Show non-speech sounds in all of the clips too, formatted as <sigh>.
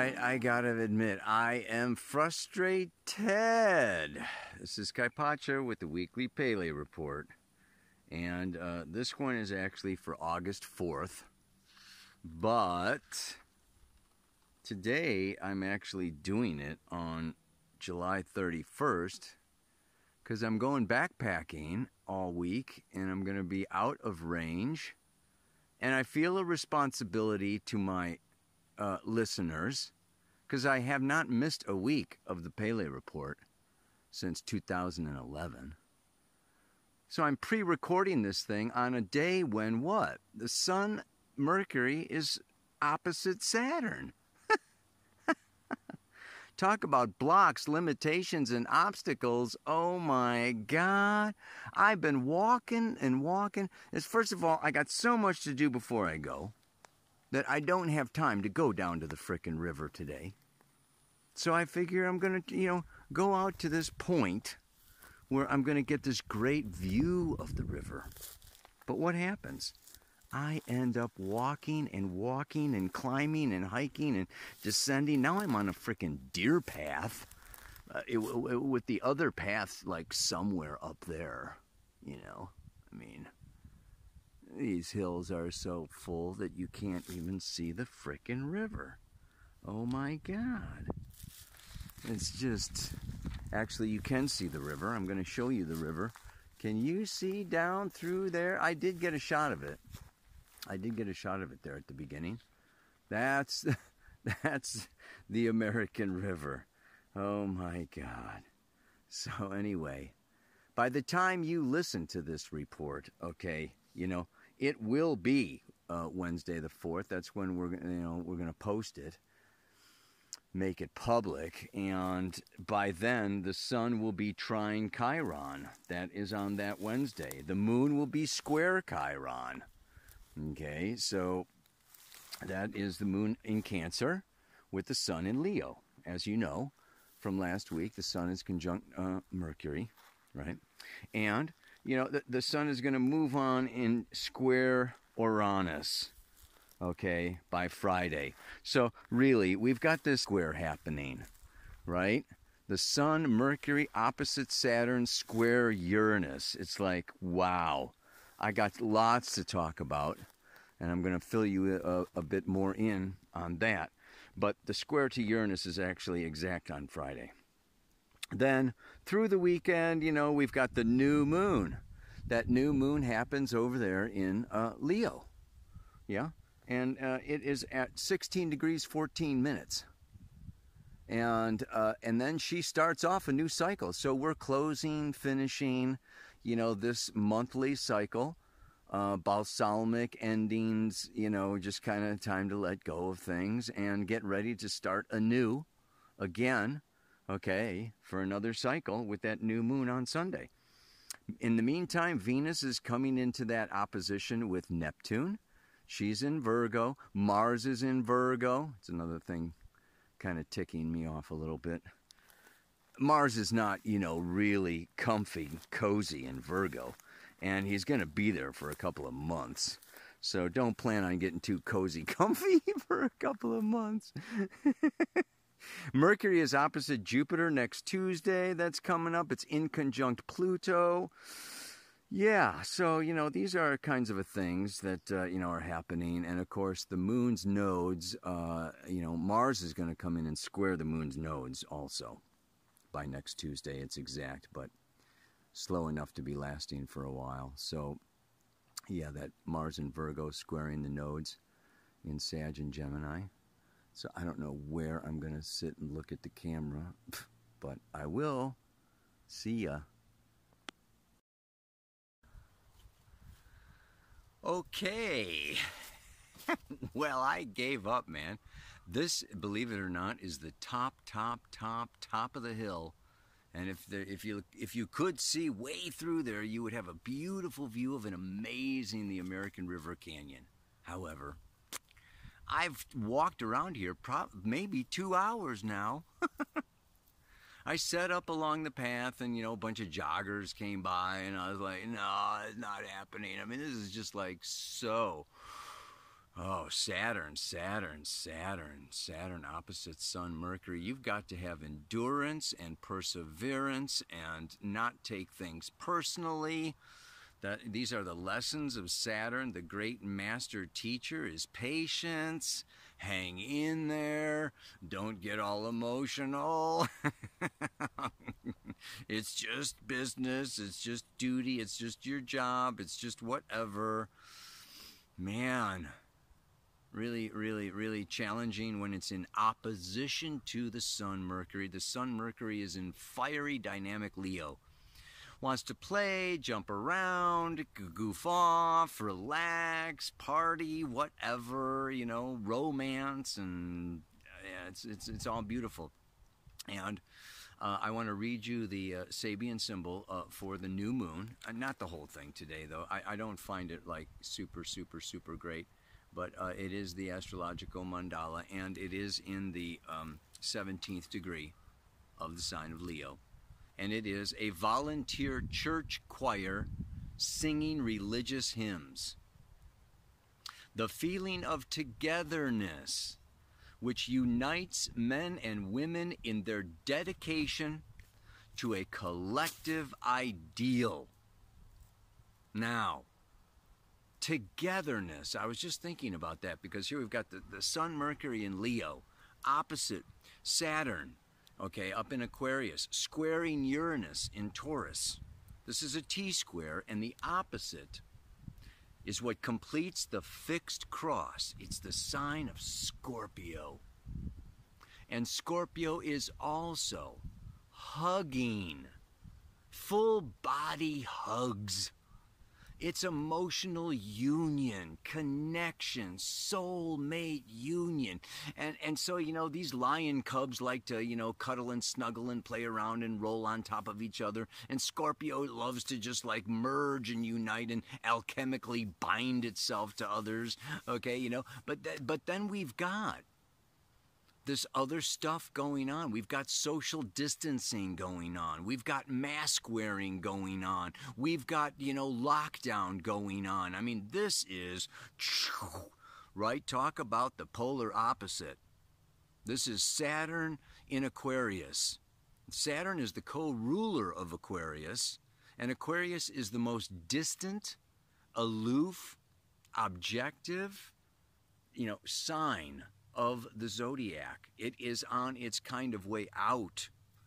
Right, I gotta admit, I am frustrated. This is Kaypacha with the weekly Pele report, and uh, this one is actually for August 4th. But today I'm actually doing it on July 31st because I'm going backpacking all week and I'm going to be out of range. And I feel a responsibility to my uh, listeners because I have not missed a week of the Pele Report since 2011. So I'm pre recording this thing on a day when what? The Sun, Mercury is opposite Saturn. <laughs> Talk about blocks, limitations, and obstacles. Oh my God. I've been walking and walking. It's, first of all, I got so much to do before I go that I don't have time to go down to the frickin' river today. So I figure I'm to, you know, go out to this point where I'm to get this great view of the river. But what happens? I end up walking and walking and climbing and hiking and descending. Now I'm on a frickin' deer path uh, it, it, with the other path like somewhere up there, you know. I mean, these hills are so full that you can't even see the frickin' river. Oh my god. It's just. Actually, you can see the river. I'm going to show you the river. Can you see down through there? I did get a shot of it. I did get a shot of it there at the beginning. That's <laughs> that's the American River. Oh my god. So anyway, by the time you listen to this report, okay, you know, it will be uh, Wednesday the fourth. That's when we're you know we're going to post it, make it public, and by then the sun will be trine Chiron. That is on that Wednesday. The moon will be square Chiron. Okay, so that is the moon in Cancer with the sun in Leo. As you know from last week, the sun is conjunct uh, Mercury, right? And you know, the, the sun is going to move on in square Uranus, okay, by Friday. So, really, we've got this square happening, right? The sun, Mercury, opposite Saturn, square Uranus. It's like, wow. I got lots to talk about, and I'm going to fill you a, a bit more in on that. But the square to Uranus is actually exact on Friday. Then through the weekend, you know, we've got the new moon. That new moon happens over there in uh, Leo. Yeah? And uh, it is at 16 degrees 14 minutes. And uh, and then she starts off a new cycle. So we're closing, finishing, you know, this monthly cycle. Uh, balsamic endings, you know, just kind of time to let go of things and get ready to start anew again okay, for another cycle with that new moon on Sunday. In the meantime, Venus is coming into that opposition with Neptune. She's in Virgo. Mars is in Virgo. It's another thing kind of ticking me off a little bit. Mars is not, you know, really comfy, cozy in Virgo, and he's going to be there for a couple of months. So don't plan on getting too cozy, <laughs> comfy for a couple of months. <laughs> Mercury is opposite Jupiter next Tuesday. That's coming up. It's in conjunct Pluto. Yeah, so you know these are kinds of things that uh, you know are happening, and of course the moon's nodes. Uh, you know Mars is going to come in and square the moon's nodes also by next Tuesday. It's exact, but slow enough to be lasting for a while. So yeah, that Mars and Virgo squaring the nodes in Sag and Gemini. So I don't know where I'm going to sit and look at the camera, but I will. See ya. Okay. <laughs> well, I gave up, man. This, believe it or not, is the top, top, top, top of the hill. And if there, if you if you could see way through there, you would have a beautiful view of an amazing the American River Canyon. However, I've walked around here maybe two hours now. <laughs> I set up along the path, and you know, a bunch of joggers came by, and I was like, "No, it's not happening." I mean, this is just like so. Oh, Saturn, Saturn, Saturn, Saturn opposite Sun, Mercury. You've got to have endurance and perseverance and not take things personally. That, these are the lessons of Saturn. The great master teacher is patience. Hang in there. Don't get all emotional. <laughs> it's just business. It's just duty. It's just your job. It's just whatever. Man, really, really, really challenging when it's in opposition to the Sun Mercury. The Sun Mercury is in fiery dynamic Leo wants to play, jump around, goof off, relax, party, whatever, you know, romance, and yeah, it's, it's, it's all beautiful. And uh, I want to read you the uh, Sabian symbol uh, for the new moon. Uh, not the whole thing today, though. I, I, don't find it like super, super, super great, but uh, it is the astrological mandala, and it is in the um, 17th degree of the sign of Leo and it is a volunteer church choir singing religious hymns. The feeling of togetherness, which unites men and women in their dedication to a collective ideal. Now, togetherness. I was just thinking about that because here we've got the, the Sun, Mercury, and Leo, opposite Saturn, okay, up in Aquarius, squaring Uranus in Taurus. This is a T square, and the opposite is what completes the fixed cross. It's the sign of Scorpio. And Scorpio is also hugging, full body hugs it's emotional union, connection, soulmate union. And and so, you know, these lion cubs like to, you know, cuddle and snuggle and play around and roll on top of each other. And Scorpio loves to just like merge and unite and alchemically bind itself to others. Okay, you know, but th- but then we've got this other stuff going on. We've got social distancing going on. We've got mask wearing going on. We've got, you know, lockdown going on. I mean, this is, <sniffs> right? Talk about the polar opposite. This is Saturn in Aquarius. Saturn is the co ruler of Aquarius, and Aquarius is the most distant, aloof, objective, you know, sign of the zodiac. It is on its kind of way out. <laughs>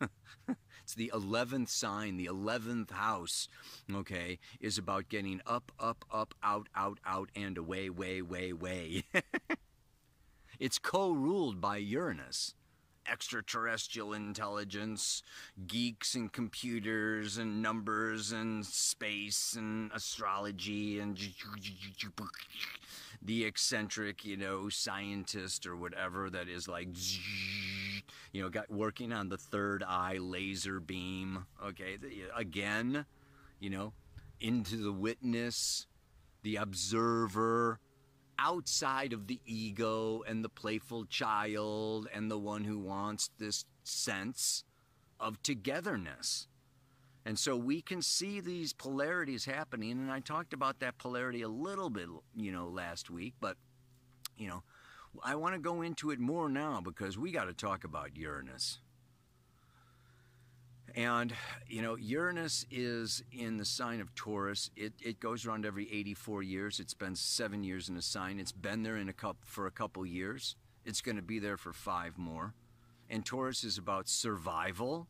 it's the 11th sign, the 11th house, okay, is about getting up, up, up, out, out, out, and away, way, way, way. <laughs> it's co ruled by Uranus extraterrestrial intelligence, geeks and computers and numbers and space and astrology and the eccentric, you know, scientist or whatever that is like, you know, got working on the third eye laser beam. Okay, again, you know, into the witness, the observer, outside of the ego and the playful child and the one who wants this sense of togetherness. And so we can see these polarities happening. And I talked about that polarity a little bit, you know, last week. But, you know, I want to go into it more now because we got to talk about Uranus. And, you know, Uranus is in the sign of Taurus. It, it goes around every 84 years. It spends seven years in a sign. It's been there in a couple, for a couple years. It's going to be there for five more. And Taurus is about survival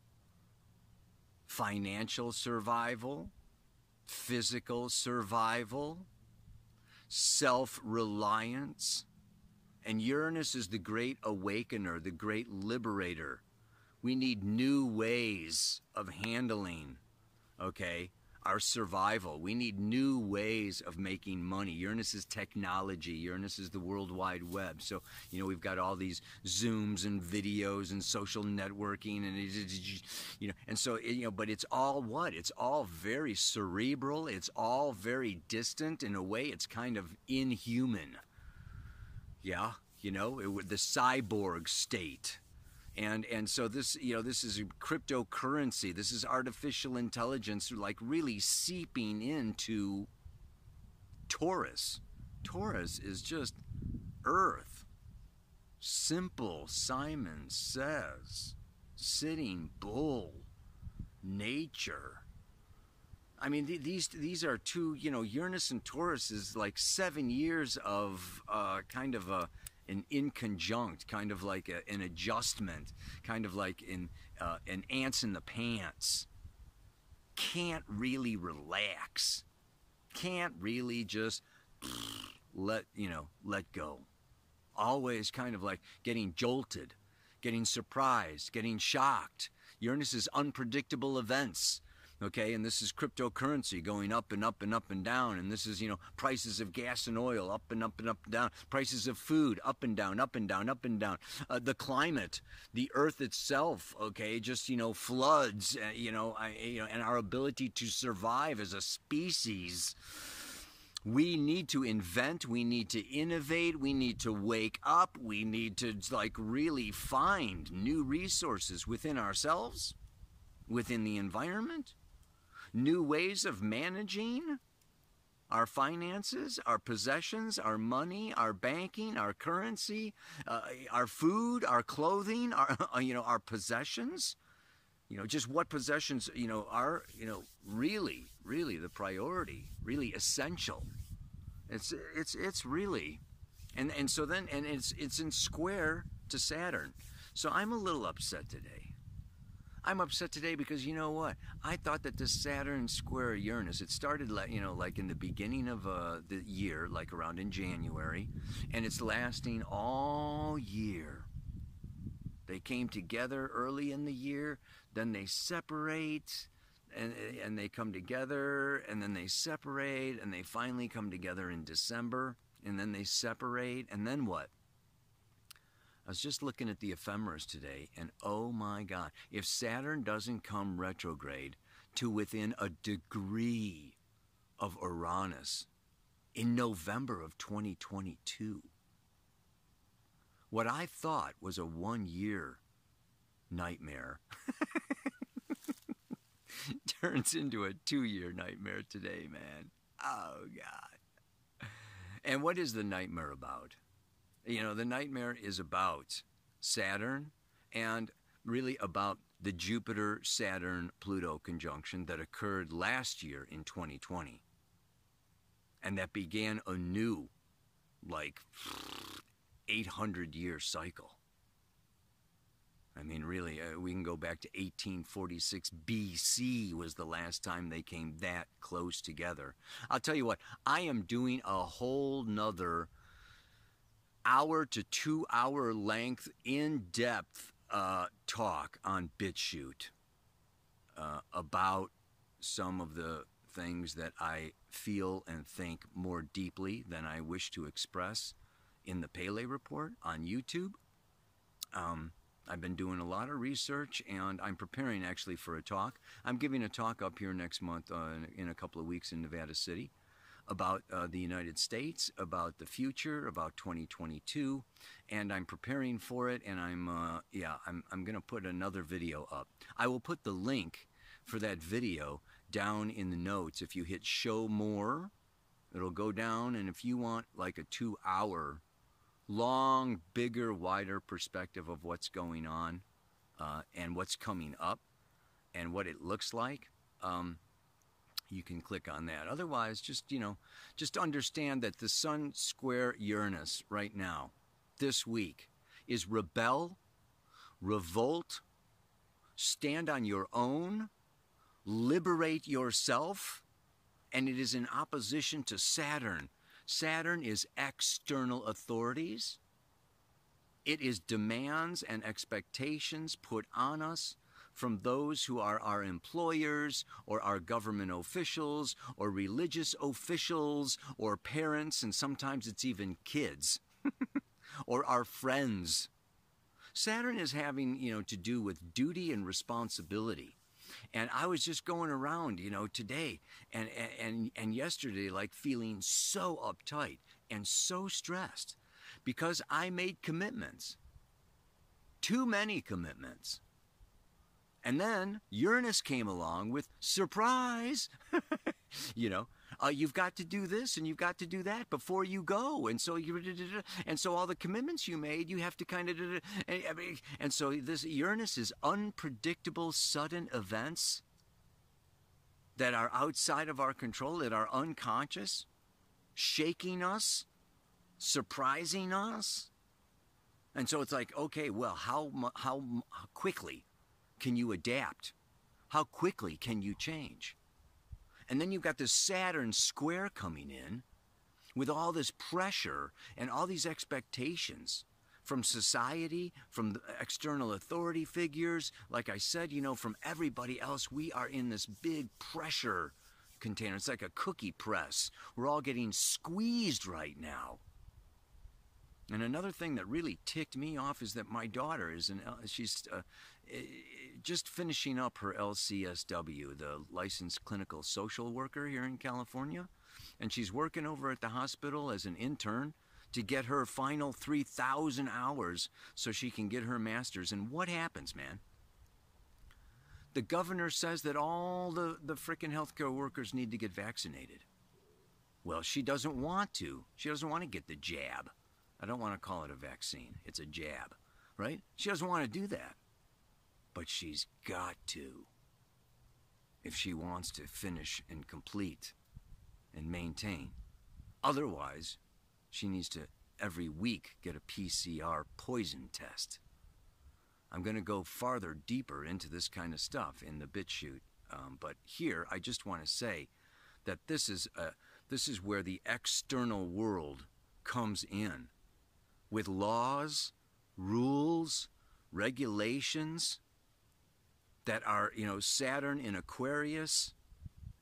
financial survival, physical survival, self reliance. And Uranus is the great awakener, the great liberator. We need new ways of handling, okay, our survival. We need new ways of making money. Uranus is technology. Uranus is the World Wide Web. So, you know, we've got all these Zooms and videos and social networking and, you know, and so, you know, but it's all what? It's all very cerebral. It's all very distant. In a way, it's kind of inhuman. Yeah, you know, it, the cyborg state and and so this you know this is cryptocurrency this is artificial intelligence like really seeping into taurus taurus is just earth. Simple, Simon says. Sitting bull. Nature. I mean, these these are two, you know, Uranus and Taurus is like seven years of uh, kind of a an inconjunct, kind of like a, an adjustment, kind of like in uh, an ants in the pants. Can't really relax. Can't really just let you know let go. Always kind of like getting jolted, getting surprised, getting shocked. Uranus is unpredictable events okay? And this is cryptocurrency going up and up and up and down. And this is you know prices of gas and oil up and up and up and down. Prices of food up and down up and down up and down. Uh, the climate the earth itself okay? Just you know floods uh, you know I, you know and our ability to survive as a species. We need to invent we need to innovate we need to wake up we need to like really find new resources within ourselves within the environment new ways of managing our finances, our possessions, our money, our banking, our currency, uh, our food, our clothing, our <laughs> you know our possessions. You know, just what possessions you know are you know really, really the priority, really essential. It's it's it's really, and and so then and it's it's in square to Saturn. So I'm a little upset today. I'm upset today because you know what? I thought that the Saturn square Uranus, it started, you know, like in the beginning of uh, the year, like around in January, and it's lasting all year. They came together early in the year, then they separate, and, and they come together, and then they separate, and they finally come together in December, and then they separate, and then what? I was just looking at the ephemeris today, and oh my God, if Saturn doesn't come retrograde to within a degree of Uranus in November of 2022, what I thought was a one year nightmare <laughs> turns into a two year nightmare today, man. Oh, God. And what is the nightmare about? You know, the nightmare is about Saturn and really about the Jupiter Saturn Pluto conjunction that occurred last year in 2020 and that began a new, like, 800 year cycle. I mean, really, uh, we can go back to 1846 BC was the last time they came that close together. I'll tell you what, I am doing a whole nother hour to two hour length, in depth uh, talk on BitChute uh, about some of the things that I feel and think more deeply than I wish to express in the Pele Report on YouTube. Um, I've been doing a lot of research and I'm preparing actually for a talk. I'm giving a talk up here next month uh, in a couple of weeks in Nevada City about uh, the United States, about the future, about 2022, and I'm preparing for it. And I'm, uh, yeah, I'm, I'm going to put another video up. I will put the link for that video down in the notes. If you hit show more, it'll go down. And if you want like a two hour, long, bigger, wider perspective of what's going on uh, and what's coming up and what it looks like, um, you can click on that. Otherwise, just, you know, just understand that the Sun square Uranus right now, this week, is rebel, revolt, stand on your own, liberate yourself, and it is in opposition to Saturn. Saturn is external authorities. It is demands and expectations put on us from those who are our employers or our government officials or religious officials or parents, and sometimes it's even kids <laughs> or our friends. Saturn is having, you know, to do with duty and responsibility. And I was just going around, you know, today and, and, and yesterday, like feeling so uptight and so stressed because I made commitments. Too many commitments. And then Uranus came along with surprise. <laughs> you know, uh, you've got to do this and you've got to do that before you go, and so you and so all the commitments you made, you have to kind of and so this Uranus is unpredictable, sudden events that are outside of our control, that are unconscious, shaking us, surprising us. And so it's like, okay, well, how how, how quickly can you adapt? How quickly can you change? And then you've got this Saturn square coming in with all this pressure and all these expectations from society, from external authority figures, like I said, you know, from everybody else. We are in this big pressure container. It's like a cookie press. We're all getting squeezed right now. And another thing that really ticked me off is that my daughter is an she's uh, Eh, just finishing up her LCSW, the licensed clinical social worker here in California, and she's working over at the hospital as an intern to get her final 3,000 hours so she can get her master's. And what happens, man? The governor says that all the, the frickin' healthcare workers need to get vaccinated. Well, she doesn't want to. She doesn't want to get the jab. I don't want to call it a vaccine, it's a jab, right? She doesn't want to do that. But she's got to. If she wants to finish and complete and maintain. Otherwise, she needs to every week get a PCR poison test. I'm going to go farther, deeper into this kind of stuff in the BitChute. Um, but here, I just want to say that this is a, this is where the external world comes in with laws, rules, regulations that are, you know, Saturn in Aquarius,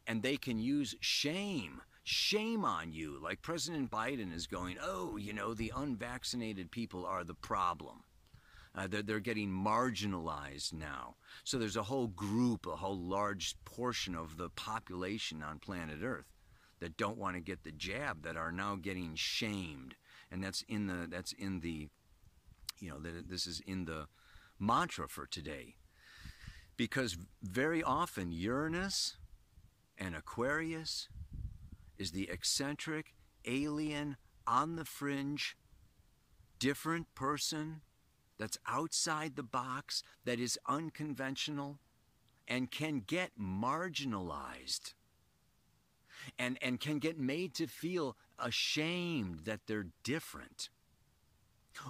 and they can use shame Shame on you. Like President Biden is going, oh, you know, the unvaccinated people are the problem. Uh, they're, they're getting marginalized now. So there's a whole group, a whole large portion of the population on planet Earth that don't want to get the jab that are now getting shamed. And that's in the, that's in the, you know, that this is in the mantra for today. Because very often Uranus and Aquarius is the eccentric, alien, on the fringe, different person that's outside the box, that is unconventional, and can get marginalized. And, and can get made to feel ashamed that they're different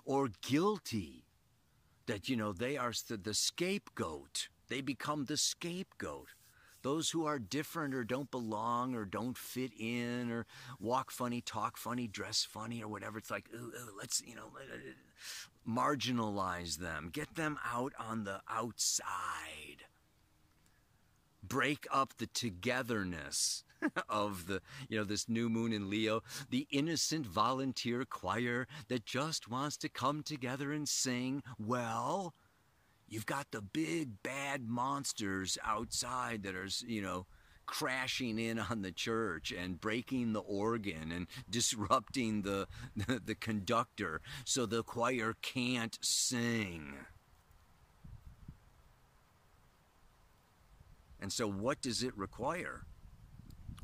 or guilty that, you know, they are the, the scapegoat. They become the scapegoat those who are different or don't belong or don't fit in or walk funny, talk funny, dress funny or whatever. It's like, ooh, ooh, let's, you know, uh, marginalize them, get them out on the outside. Break up the togetherness <laughs> of the, you know, this new moon in Leo, the innocent volunteer choir that just wants to come together and sing. Well, You've got the big bad monsters outside that are, you know, crashing in on the church and breaking the organ and <laughs> disrupting the, the, conductor so the choir can't sing. And so, what does it require?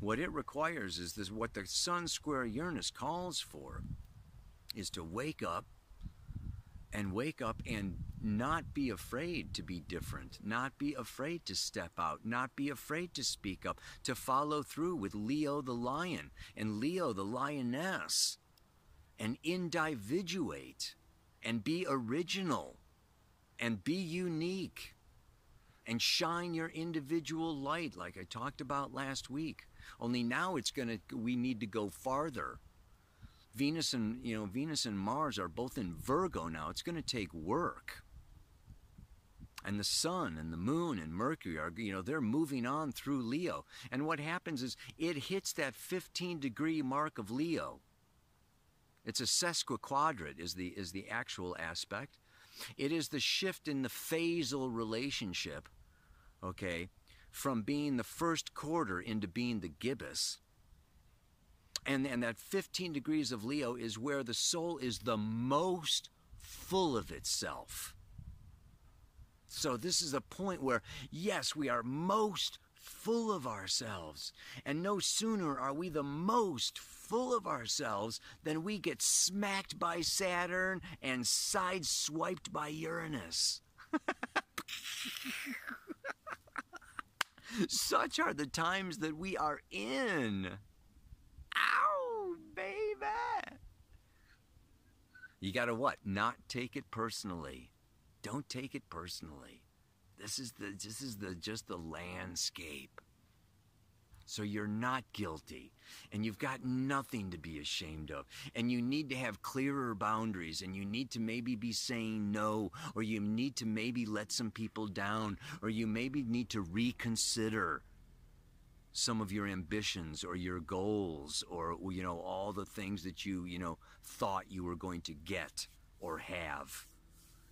What it requires is this what the Sun Square Uranus calls for is to wake up and wake up and not be afraid to be different, not be afraid to step out, not be afraid to speak up, to follow through with Leo the lion and Leo the lioness, and individuate and be original and be unique and shine your individual light like I talked about last week. Only now it's going to we need to go farther Venus and you know Venus and Mars are both in Virgo now. It's going to take work. And the sun and the moon and Mercury are you know they're moving on through Leo. And what happens is it hits that 15 degree mark of Leo. It's a sesquiquadrate is the is the actual aspect. It is the shift in the phasal relationship, okay, from being the first quarter into being the gibbous and, and that 15 degrees of Leo is where the soul is the most full of itself. So this is a point where, yes, we are most full of ourselves. And no sooner are we the most full of ourselves than we get smacked by Saturn and sideswiped by Uranus. <laughs> Such are the times that we are in. Ow, baby. You got to what? Not take it personally. Don't take it personally. This is the this is the just the landscape. So you're not guilty and you've got nothing to be ashamed of. And you need to have clearer boundaries and you need to maybe be saying no or you need to maybe let some people down or you maybe need to reconsider some of your ambitions or your goals or you know all the things that you you know thought you were going to get or have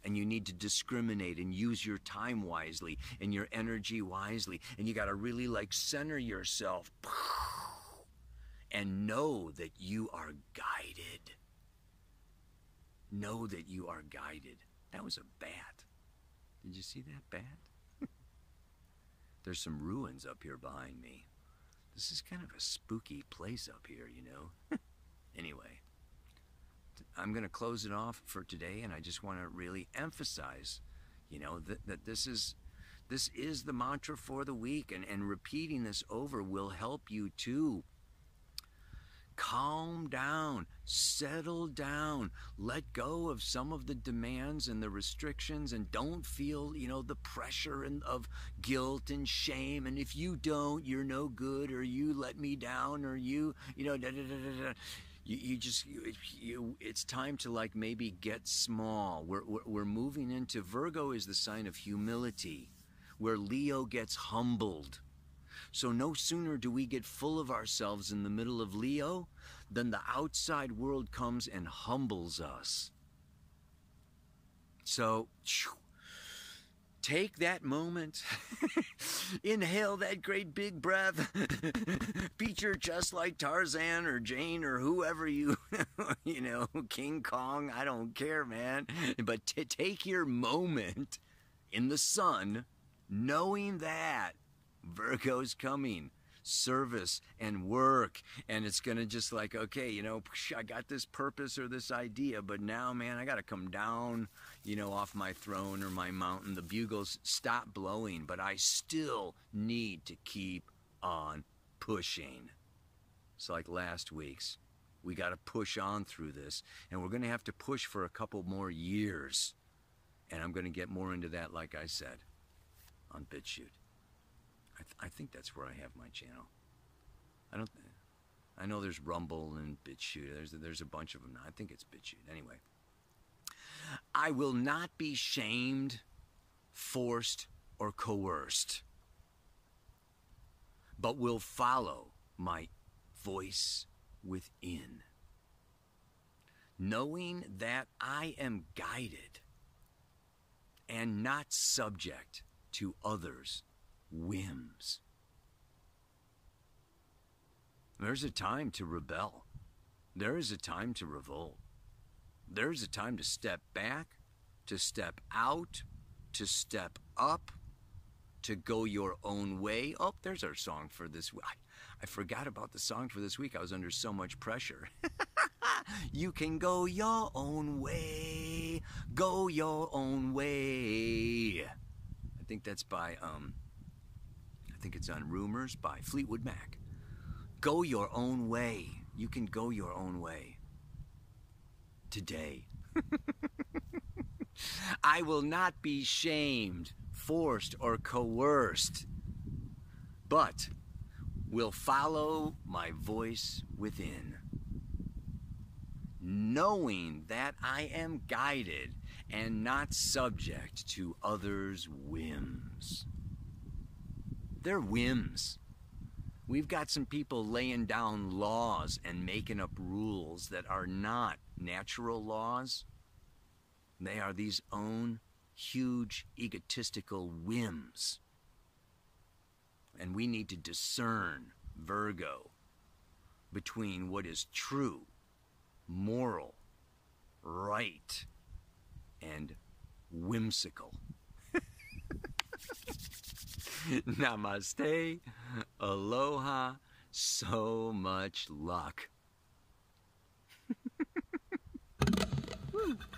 and you need to discriminate and use your time wisely and your energy wisely. And you got to really like center yourself <sighs> and know that you are guided. Know that you are guided. That was a bat. Did you see that bat? <laughs> There's some ruins up here behind me. This is kind of a spooky place up here you know? <laughs> Anyway I'm going to close it off for today, and I just want to really emphasize, you know, that, that this is this is the mantra for the week, and, and repeating this over will help you to calm down, settle down, let go of some of the demands and the restrictions, and don't feel, you know, the pressure and of guilt and shame. And if you don't, you're no good, or you let me down, or you, you know, da da da da you, you just you, you, it's time to like maybe get small. We're, we're, we're moving into virgo is the sign of humility where leo gets humbled. So no sooner do we get full of ourselves in the middle of leo than the outside world comes and humbles us. So take that moment, <laughs> inhale that great big breath, <laughs> feature just like Tarzan or Jane or whoever you, <laughs> you know, King Kong, I don't care, man. But to take your moment in the sun, knowing that Virgo's coming service and work. And it's going to just like okay you know i got this purpose or this idea but now man i got to come down you know off my throne or my mountain. The bugles stop blowing but i still need to keep on pushing. It's like last week's we got to push on through this and we're going to have to push for a couple more years. And i'm going to get more into that like i said on BitChute I, th- I think that's where I have my channel. I don't. I know there's Rumble and BitChute. There's there's a bunch of them now. I think it's BitChute. Anyway, I will not be shamed, forced, or coerced, but will follow my voice within, knowing that I am guided and not subject to others' whims. There's a time to rebel. There is a time to revolt. There's a time to step back, to step out, to step up, to go your own way. Oh, there's our song for this week. I forgot about the song for this week. I was under so much pressure. <laughs> you can go your own way. Go your own way. I think that's by um I think it's on Rumors by Fleetwood Mac. Go your own way. You can go your own way. Today. <laughs> I will not be shamed, forced, or coerced, but will follow my voice within, knowing that I am guided and not subject to others' whims. They're whims. We've got some people laying down laws and making up rules that are not natural laws. They are these own huge egotistical whims. And we need to discern, Virgo, between what is true, moral, right, and whimsical. <laughs> Namaste. Aloha. So much luck. <laughs>